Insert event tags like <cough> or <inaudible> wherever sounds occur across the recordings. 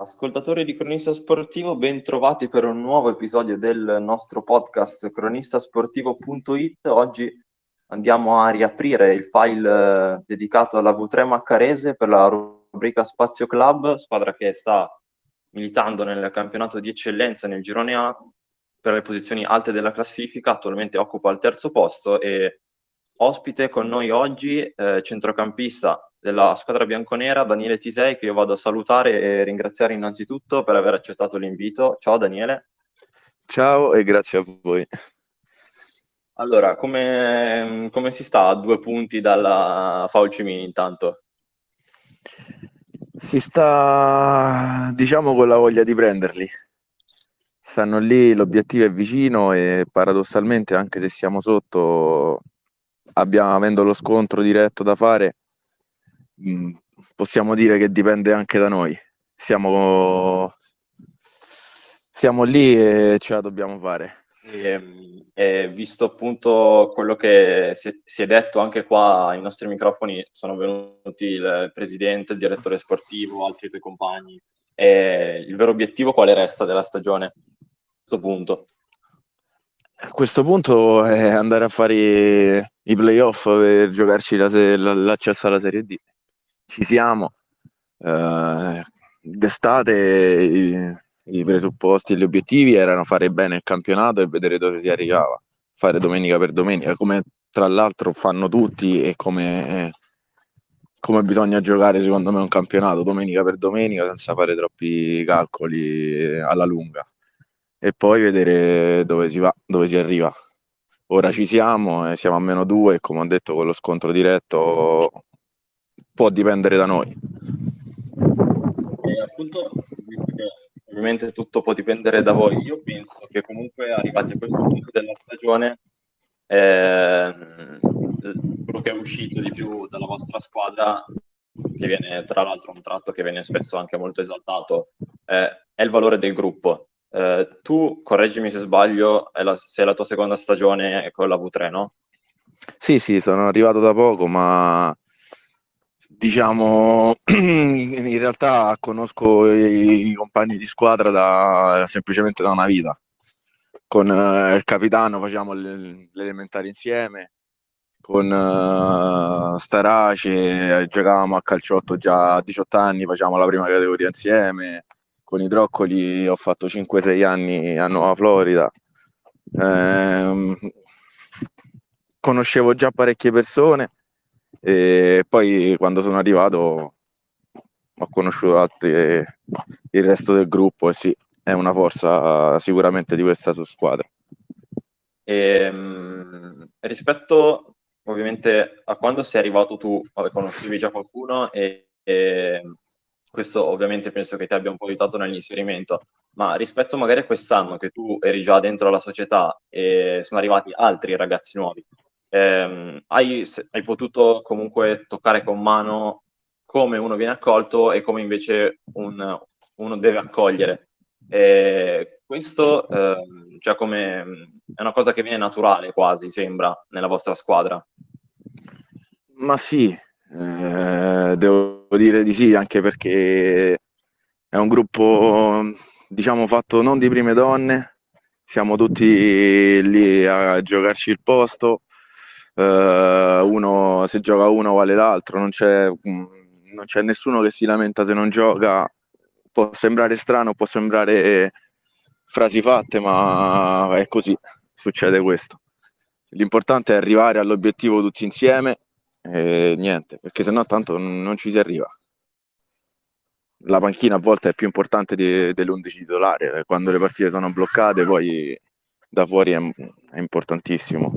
Ascoltatori di Cronista Sportivo, ben trovati per un nuovo episodio del nostro podcast cronistasportivo.it. Oggi andiamo a riaprire il file eh, dedicato alla V3 Maccarese per la rubrica Spazio Club, squadra che sta militando nel campionato di eccellenza nel girone A per le posizioni alte della classifica, attualmente occupa il terzo posto e ospite con noi oggi eh, centrocampista della squadra bianconera, Daniele Tisei, che io vado a salutare e ringraziare innanzitutto per aver accettato l'invito. Ciao Daniele. Ciao e grazie a voi. Allora, come, come si sta a due punti dalla Faucimini intanto? Si sta, diciamo, con la voglia di prenderli. Stanno lì, l'obiettivo è vicino e paradossalmente, anche se siamo sotto, abbiamo, avendo lo scontro diretto da fare, Mm, possiamo dire che dipende anche da noi. Siamo, siamo lì e ce la dobbiamo fare. E, ehm, e visto appunto quello che si, si, è detto anche qua ai nostri microfoni, sono venuti il presidente, il direttore sportivo, altri tuoi compagni. E il vero obiettivo quale resta della stagione a questo punto? A questo punto è andare a fare i playoff per giocarci la, l'accesso alla Serie D ci siamo. Eh, d'estate i, i, presupposti e gli obiettivi erano fare bene il campionato e vedere dove si arrivava, fare domenica per domenica, come tra l'altro fanno tutti e come, come bisogna giocare secondo me un campionato, domenica per domenica, senza fare troppi calcoli alla lunga. E poi vedere dove si va, dove si arriva. Ora ci siamo, siamo a meno due e come ho detto con lo scontro diretto può dipendere da noi. E appunto, ovviamente tutto può dipendere da voi. Io penso che comunque arrivati a questo punto della stagione, eh, quello che è uscito di più dalla vostra squadra, che viene tra l'altro un tratto che viene spesso anche molto esaltato, eh, è il valore del gruppo. Eh, tu, correggimi se sbaglio, è la, sei la tua seconda stagione con la V3, no? Sì, sì, sono arrivato da poco, ma diciamo, <clears throat> in realtà conosco i, i, compagni di squadra da, semplicemente da una vita. Con uh, il capitano facciamo l'elementare insieme, con uh, Starace giocavamo a calciotto già a 18 anni, facciamo la prima categoria insieme, con i Droccoli ho fatto 5-6 anni a Nuova Florida. Eh, conoscevo già parecchie persone e poi quando sono arrivato ho conosciuto altri il resto del gruppo e sì, è una forza sicuramente di questa squadra. E, ehm, rispetto ovviamente a quando sei arrivato tu, conoscevi già qualcuno e, e, questo ovviamente penso che ti abbia un po' aiutato nell'inserimento, ma rispetto magari a quest'anno che tu eri già dentro la società e sono arrivati altri ragazzi nuovi, ehm, hai, hai potuto comunque toccare con mano come uno viene accolto e come invece un, uno deve accogliere. E questo eh, cioè come, è una cosa che viene naturale quasi, sembra, nella vostra squadra. Ma sì, eh, devo dire di sì, anche perché è un gruppo, diciamo, fatto non di prime donne, siamo tutti lì a giocarci il posto, uh, uno, se gioca uno vale l'altro, non c'è, mm, non c'è nessuno che si lamenta se non gioca. Può sembrare strano, può sembrare frasi fatte, ma è così, succede questo. L'importante è arrivare all'obiettivo tutti insieme e niente, perché sennò tanto non ci si arriva. La panchina a volte è più importante di, dell'11 titolare, quando le partite sono bloccate poi da fuori è, è importantissimo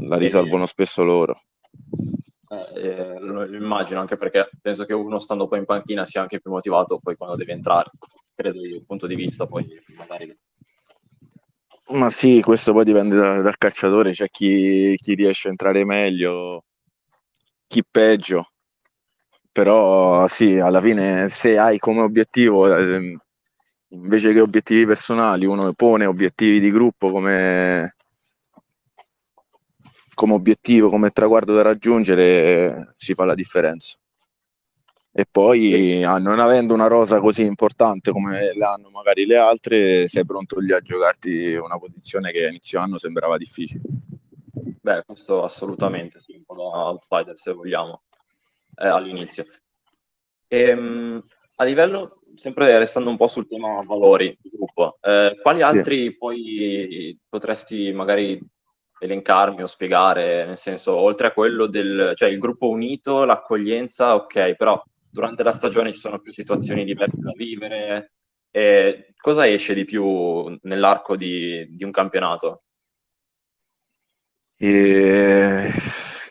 la risolvono spesso loro. Eh, eh, lo immagino anche perché penso che uno stando poi in panchina sia anche più motivato poi quando deve entrare, credo il punto di vista poi magari. Ma sì, questo poi dipende da, dal calciatore, c'è chi, chi riesce a entrare meglio, chi peggio, però sì, alla fine se hai come obiettivo, eh, invece che obiettivi personali, uno pone obiettivi di gruppo come come obiettivo, come traguardo da raggiungere, si fa la differenza. E poi, ah, non avendo una rosa così importante come le hanno magari le altre, sei pronto lì a giocarti una posizione che inizio anno sembrava difficile. Beh, questo assolutamente, sì, un outsider se vogliamo, eh, all'inizio. E, ehm, a livello, sempre restando un po' sul tema valori di gruppo, eh, quali sì. altri poi potresti magari elencarmi o spiegare, nel senso, oltre a quello del, cioè il gruppo unito, l'accoglienza, ok, però durante la stagione ci sono più situazioni diverse da vivere, e cosa esce di più nell'arco di, di un campionato? E...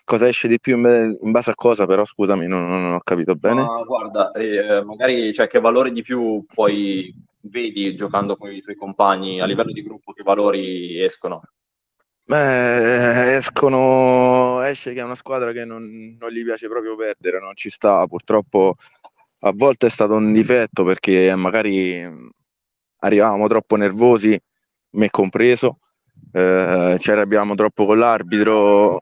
Cosa esce di più in base a cosa, però scusami, non, non ho capito bene. Ma guarda, eh, magari cioè, che valore di più poi vedi giocando con i tuoi compagni a livello di gruppo, che valori escono? Beh, escono, esce che è una squadra che non, non, gli piace proprio perdere, non ci sta. Purtroppo a volte è stato un difetto perché magari arrivavamo troppo nervosi, me compreso, eh, ci arrabbiamo troppo con l'arbitro.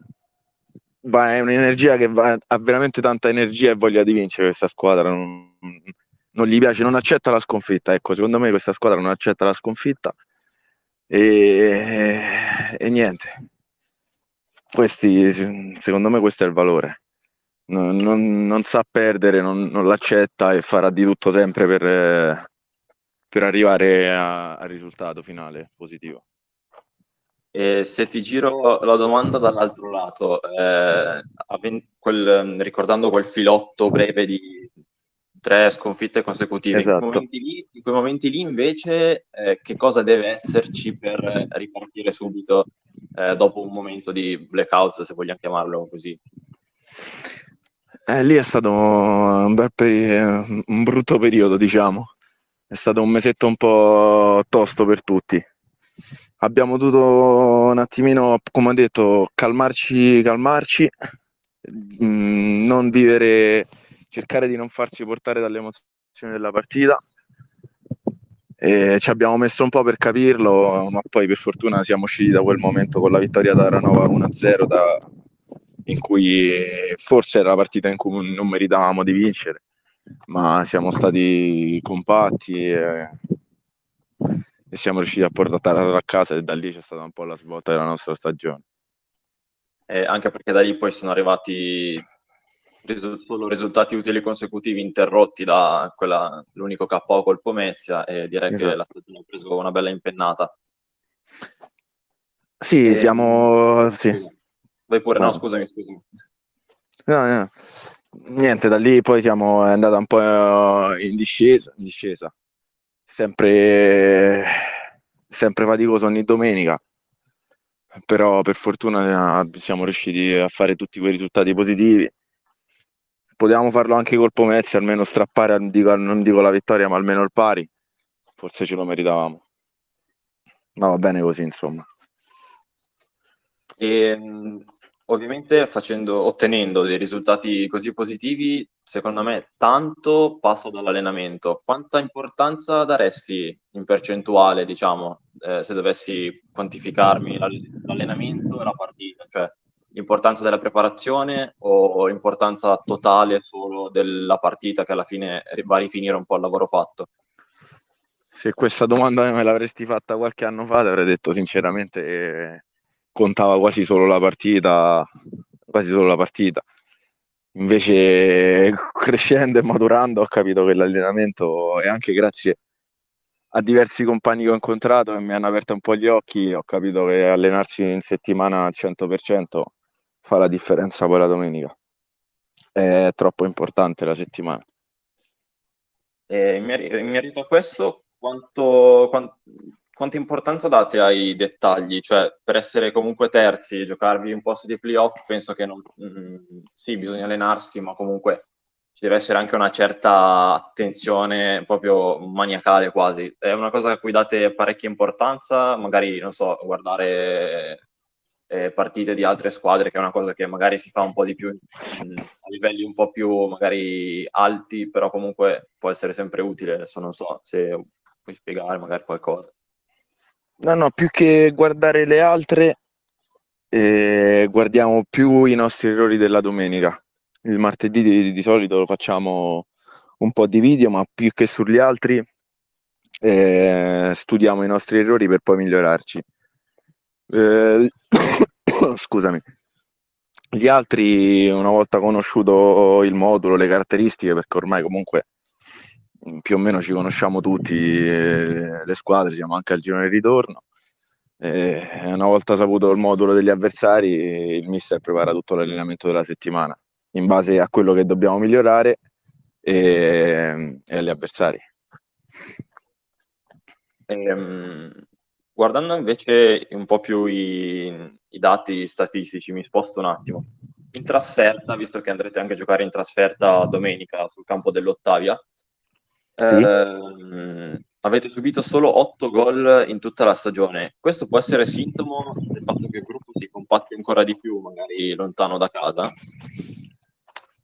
Va, è un'energia che va, ha veramente tanta energia e voglia di vincere questa squadra. Non, non gli piace, non accetta la sconfitta. Ecco, secondo me questa squadra non accetta la sconfitta e, e niente. Questi, secondo me questo è il valore. Non, non, non sa perdere, non, non, l'accetta e farà di tutto sempre per, per arrivare al risultato finale positivo. E se ti giro la domanda dall'altro lato, eh, quel, ricordando quel filotto breve di tre sconfitte consecutive. Esatto. In, quei esatto. lì, in, quei momenti lì, invece, eh, che cosa deve esserci per ripartire subito eh, dopo un momento di blackout, se vogliamo chiamarlo così? Eh, lì è stato un, bel peri- un brutto periodo, diciamo. È stato un mesetto un po' tosto per tutti. Abbiamo dovuto un attimino, come ho detto, calmarci, calmarci, mh, mm, non vivere cercare di non farsi portare dalle emozioni della partita. E ci abbiamo messo un po' per capirlo, ma poi per fortuna siamo usciti da quel momento con la vittoria da Ranova 1-0, da, in cui forse era la partita in cui non meritavamo di vincere, ma siamo stati compatti e, e siamo riusciti a portarla a casa e da lì c'è stata un po' la svolta della nostra stagione. Eh, anche perché da lì poi sono arrivati solo risultati utili consecutivi interrotti da quella, l'unico KO col Pomezia e direi esatto. che la stagione ha preso una bella impennata. Sì, e... siamo... Sì. Vai pure, no, no scusami, scusami. No, no. Niente, da lì poi siamo andati un po' in discesa, in discesa. Sempre, sempre faticoso ogni domenica, però per fortuna siamo riusciti a fare tutti quei risultati positivi potevamo farlo anche col Pomezia, almeno strappare, non dico, non dico la vittoria, ma almeno il pari. Forse ce lo meritavamo. Ma va bene così, insomma. E, ehm, ovviamente facendo, ottenendo dei risultati così positivi, secondo me tanto passa dall'allenamento. Quanta importanza daresti in percentuale, diciamo, eh, se dovessi quantificarmi l'allenamento e la partita? Cioè, l'importanza della preparazione o l'importanza totale solo della partita che alla fine va a rifinire un po' il lavoro fatto? Se questa domanda me l'avresti fatta qualche anno fa, ti avrei detto sinceramente che contava quasi solo la partita, quasi solo la partita. Invece crescendo e maturando ho capito che l'allenamento è anche grazie a diversi compagni che ho incontrato e mi hanno aperto un po' gli occhi, ho capito che allenarsi in settimana al 100% fa la differenza poi la domenica. È troppo importante la settimana. E in merito a questo, quanto, quanto, quanta importanza date ai dettagli? Cioè, per essere comunque terzi, giocarvi un posto di playoff, penso che non, mh, mm, sì, bisogna allenarsi, ma comunque ci deve essere anche una certa attenzione proprio maniacale quasi. È una cosa a cui date parecchia importanza, magari, non so, guardare eh, partite di altre squadre, che è una cosa che magari si fa un po' di più mh, a livelli un po' più magari alti, però comunque può essere sempre utile. Adesso non so se puoi spiegare magari qualcosa. No, no, più che guardare le altre, eh, guardiamo più i nostri errori della domenica. il martedì di, di solito lo facciamo un po' di video, ma più che sugli altri eh, studiamo i nostri errori per poi migliorarci. Eh, <coughs> scusami. Gli altri, una volta conosciuto il modulo, le caratteristiche, perché ormai comunque più o meno ci conosciamo tutti, eh, le squadre, siamo anche al girone di ritorno. Eh, una volta saputo il modulo degli avversari, il mister prepara tutto l'allenamento della settimana in base a quello che dobbiamo migliorare e, e agli avversari. Ehm, guardando invece un po' più i, i, dati statistici, mi sposto un attimo. In trasferta, visto che andrete anche a giocare in trasferta domenica sul campo dell'Ottavia, sì. ehm, avete subito solo 8 gol in tutta la stagione. Questo può essere sintomo del fatto che il gruppo si compatti ancora di più, magari lontano da casa?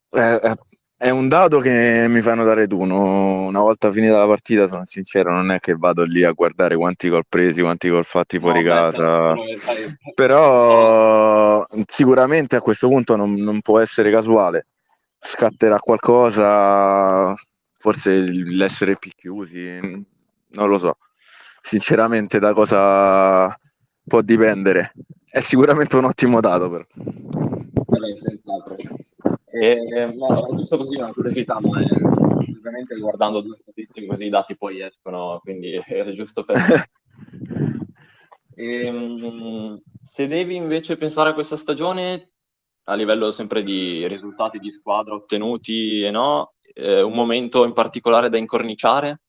Eh, eh è un dato che mi fanno dare tu. No? Una volta finita la partita, sono sincero, non è che vado lì a guardare quanti gol presi, quanti gol fatti fuori no, casa. Beh, Però sicuramente a questo punto non, non, può essere casuale. Scatterà qualcosa, forse l'essere più chiusi, non lo so. Sinceramente da cosa può dipendere. È sicuramente un ottimo dato però. Vabbè, senz'altro. E, no, giusto così una curiosità, ma è, ovviamente guardando due statistiche così i dati poi escono, quindi <laughs> era giusto per... e, <laughs> ehm, se devi invece pensare a questa stagione, a livello sempre di risultati di squadra ottenuti e no, eh, un momento in particolare da incorniciare?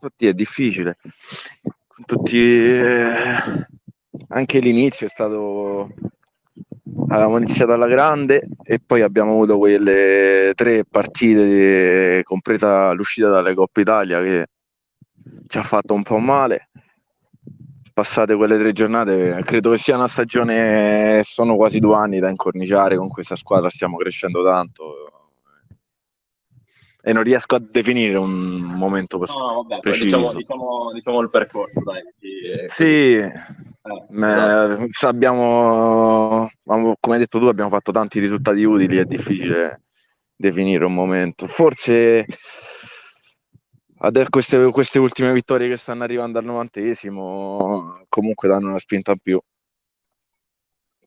Oddio, è difficile. Tutti... Eh anche l'inizio è stato avevamo iniziato alla grande e poi abbiamo avuto quelle tre partite compresa l'uscita dalle Coppa Italia che ci ha fatto un po' male. Passate quelle tre giornate credo che sia una stagione sono quasi due anni da incorniciare con questa squadra stiamo crescendo tanto e non riesco a definire un momento pers- no, vabbè, preciso. Diciamo, diciamo, diciamo, il percorso, dai. Sì, eh, esatto. abbiamo, come hai detto tu, abbiamo fatto tanti risultati utili, è difficile definire un momento. Forse adesso queste, queste ultime vittorie che stanno arrivando al novantesimo comunque danno una spinta in più.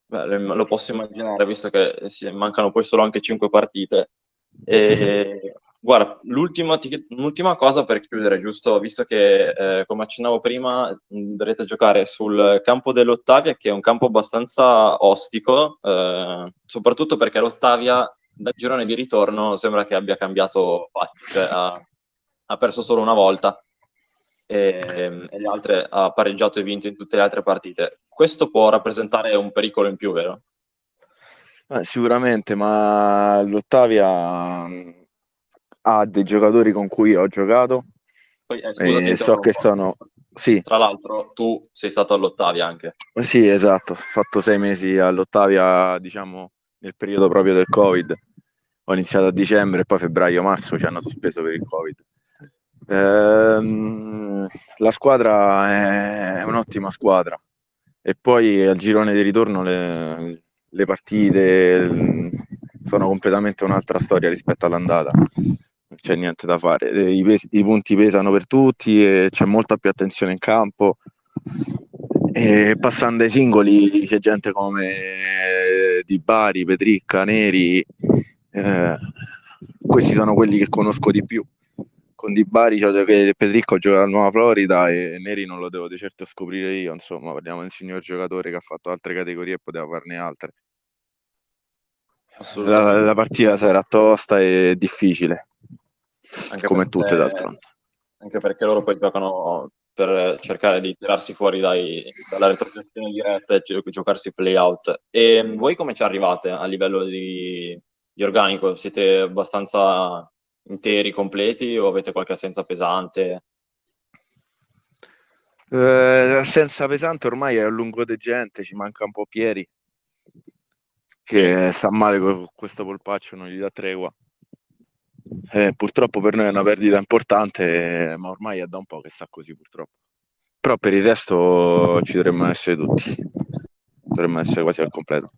Beh, lo posso immaginare, visto che mancano poi solo anche cinque partite. E <laughs> Guarda, l'ultima, l'ultima, cosa per chiudere, giusto, visto che, eh, come accennavo prima, dovrete giocare sul campo dell'Ottavia, che è un campo abbastanza ostico, eh, soprattutto perché l'Ottavia dal girone di ritorno sembra che abbia cambiato cioè ha, ha, perso solo una volta e, e le altre ha pareggiato e vinto in tutte le altre partite. Questo può rappresentare un pericolo in più, vero? Eh, sicuramente, ma l'Ottavia ha dei giocatori con cui ho giocato Poi, eh, e so che sono... Sì. Tra l'altro tu sei stato all'Ottavia anche. Sì, esatto, ho fatto sei mesi all'Ottavia, diciamo, nel periodo proprio del Covid. Ho iniziato a dicembre e poi febbraio-marzo ci hanno sospeso per il Covid. Ehm, la squadra è un'ottima squadra e poi al girone di ritorno le, le partite sono completamente un'altra storia rispetto all'andata c'è niente da fare. Eh, I, pesi, I, punti pesano per tutti e c'è molta più attenzione in campo. E passando ai singoli c'è gente come eh, Di Bari, Petricca, Neri. Eh, questi sono quelli che conosco di più. Con Di Bari cioè, Petricco gioca a Nuova Florida e Neri non lo devo di certo scoprire io. Insomma, parliamo di un signor giocatore che ha fatto altre categorie e poteva farne altre. La, la partita sarà tosta e difficile anche come perché, tutte d'altronde. Anche perché loro poi giocano per cercare di tirarsi fuori dai, dalla retrocessione diretta e gi- giocarsi play out. E voi come ci arrivate a livello di, di organico? Siete abbastanza interi, completi o avete qualche assenza pesante? Eh, assenza pesante ormai è a lungo di gente, ci manca un po' Pieri che sta male con questo polpaccio, non gli dà tregua. Eh, purtroppo per noi è una perdita importante, ma ormai è da un po' che sta così purtroppo. Però per il resto ci dovremmo essere tutti. dovremmo essere quasi al completo.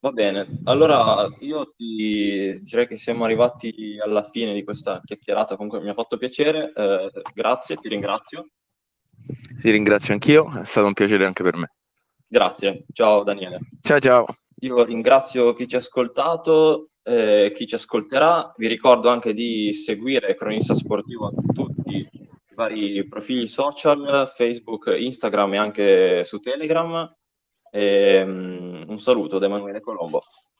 Va bene, allora io ti direi che siamo arrivati alla fine di questa chiacchierata, comunque mi ha fatto piacere, eh, grazie, ti ringrazio. Ti ringrazio anch'io, è stato un piacere anche per me. Grazie, ciao Daniele. Ciao ciao. Io ringrazio chi ci ha ascoltato, eh, chi ci ascolterà, vi ricordo anche di seguire Cronista Sportivo a tutti i vari profili social, Facebook, Instagram e anche su Telegram. E, um, un saluto da Emanuele Colombo.